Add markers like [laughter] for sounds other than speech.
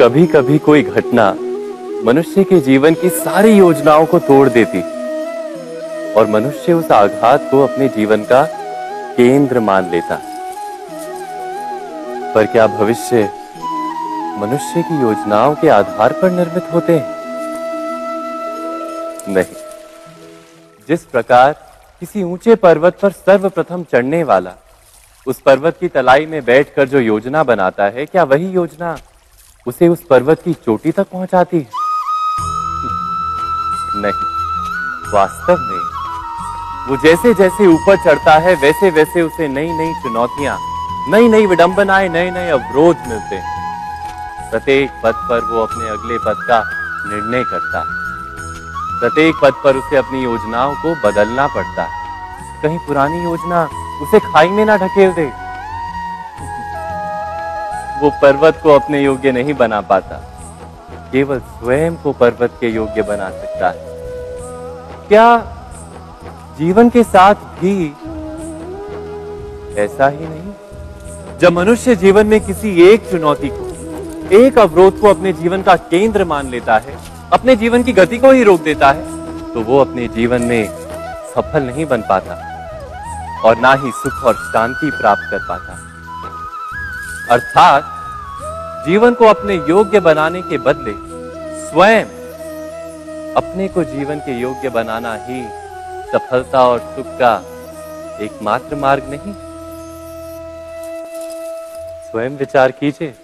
कभी कभी कोई घटना मनुष्य के जीवन की सारी योजनाओं को तोड़ देती और मनुष्य उस आघात को अपने जीवन का केंद्र मान लेता पर क्या भविष्य मनुष्य की योजनाओं के आधार पर निर्मित होते हैं? नहीं। जिस प्रकार किसी ऊँचे पर्वत पर सर्वप्रथम चढ़ने वाला। उस पर्वत की तलाई में बैठकर जो योजना बनाता है, क्या वही योजना उसे उस पर्वत की चोटी तक पहुंचाती है? नहीं, वास्तव में वो जैसे जैसे ऊपर चढ़ता है वैसे वैसे उसे नई नई चुनौतियाँ नई नई विडंबनाएँ नए नए अवरोध मिलते हैं। प्रत्येक पद पर वो अपने अगले पद का निर्णय करता है। प्रत्येक पद पर उसे अपनी योजनाओं को बदलना पड़ता है। कहीं पुरानी योजना उसे खाई में ना ढकेल दे। [laughs] वो पर्वत को अपने योग्य नहीं बना पाता। केवल स्वयं को पर्वत के योग्य बना सकता है। क्या जीवन के साथ भी ऐसा ही नहीं? जब मनुष्य जीवन में किसी एक चुनौती को, एक अवरोध को अपने जीवन का केंद्र मान लेता है अपने जीवन की गति को ही रोक देता है तो वो अपने जीवन में सफल नहीं बन पाता और ना ही सुख और शांति प्राप्त कर पाता। अर्थात, जीवन को अपने योग्य बनाने के बदले स्वयं अपने को जीवन के योग्य बनाना ही सफलता और सुख का एकमात्र मार्ग नहीं। स्वयं विचार कीजिए।